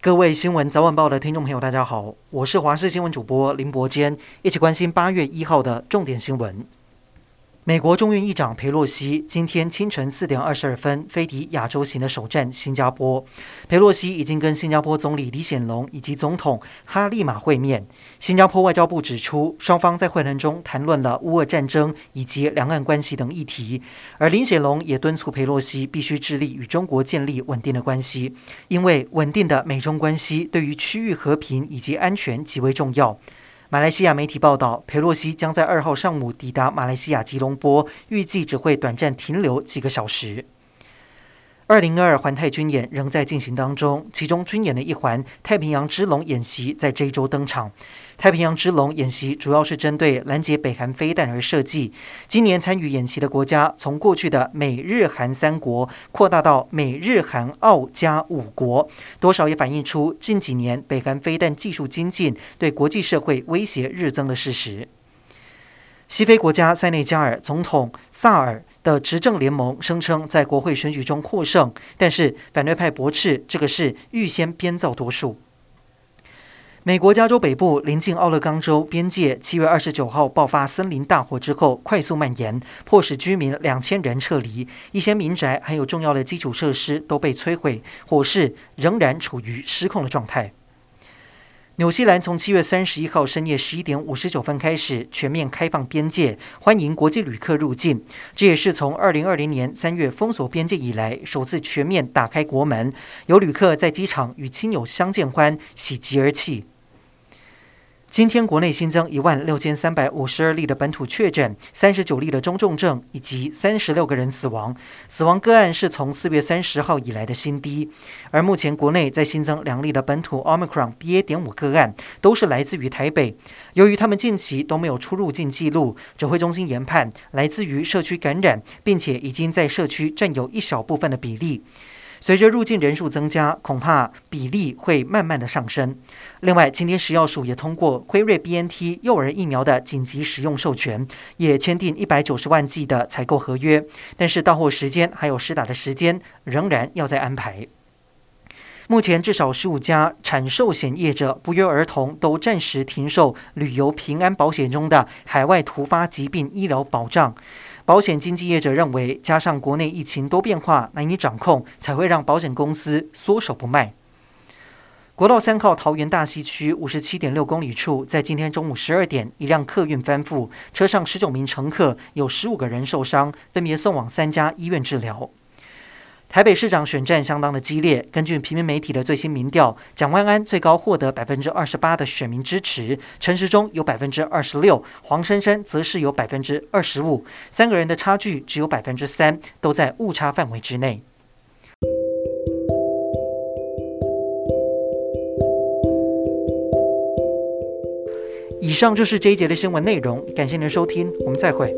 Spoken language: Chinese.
各位新闻早晚报的听众朋友，大家好，我是华视新闻主播林伯坚，一起关心八月一号的重点新闻。美国众议院议长佩洛西今天清晨四点二十二分飞抵亚洲行的首站新加坡。佩洛西已经跟新加坡总理李显龙以及总统哈利玛会面。新加坡外交部指出，双方在会谈中谈论了乌俄战争以及两岸关系等议题。而李显龙也敦促佩洛西必须致力与中国建立稳定的关系，因为稳定的美中关系对于区域和平以及安全极为重要。马来西亚媒体报道，佩洛西将在二号上午抵达马来西亚吉隆坡，预计只会短暂停留几个小时。二零二二环太军演仍在进行当中，其中军演的一环——太平洋之龙演习，在这一周登场。太平洋之龙演习主要是针对拦截北韩飞弹而设计。今年参与演习的国家从过去的美日韩三国扩大到美日韩澳加五国，多少也反映出近几年北韩飞弹技术精进对国际社会威胁日增的事实。西非国家塞内加尔总统萨尔的执政联盟声称在国会选举中获胜，但是反对派驳斥这个是预先编造多数。美国加州北部临近奥勒冈州边界，七月二十九号爆发森林大火之后，快速蔓延，迫使居民两千人撤离，一些民宅还有重要的基础设施都被摧毁，火势仍然处于失控的状态。纽西兰从七月三十一号深夜十一点五十九分开始全面开放边界，欢迎国际旅客入境。这也是从二零二零年三月封锁边界以来首次全面打开国门，有旅客在机场与亲友相见欢，喜极而泣。今天国内新增一万六千三百五十二例的本土确诊，三十九例的中重症，以及三十六个人死亡。死亡个案是从四月三十号以来的新低。而目前国内在新增两例的本土 Omicron BA. 点五个案，都是来自于台北。由于他们近期都没有出入境记录，指挥中心研判来自于社区感染，并且已经在社区占有一小部分的比例。随着入境人数增加，恐怕比例会慢慢的上升。另外，今天食药署也通过辉瑞 BNT 幼儿疫苗的紧急使用授权，也签订一百九十万剂的采购合约。但是到货时间还有施打的时间，仍然要再安排。目前至少十五家产寿险业者不约而同都暂时停售旅游平安保险中的海外突发疾病医疗保障。保险经纪业者认为，加上国内疫情多变化难以掌控，才会让保险公司缩手不卖。国道三号桃园大溪区五十七点六公里处，在今天中午十二点，一辆客运翻覆，车上十九名乘客，有十五个人受伤，分别送往三家医院治疗。台北市长选战相当的激烈。根据平民媒体的最新民调，蒋万安最高获得百分之二十八的选民支持，陈时中有百分之二十六，黄珊珊则是有百分之二十五，三个人的差距只有百分之三，都在误差范围之内。以上就是这一节的新闻内容，感谢您的收听，我们再会。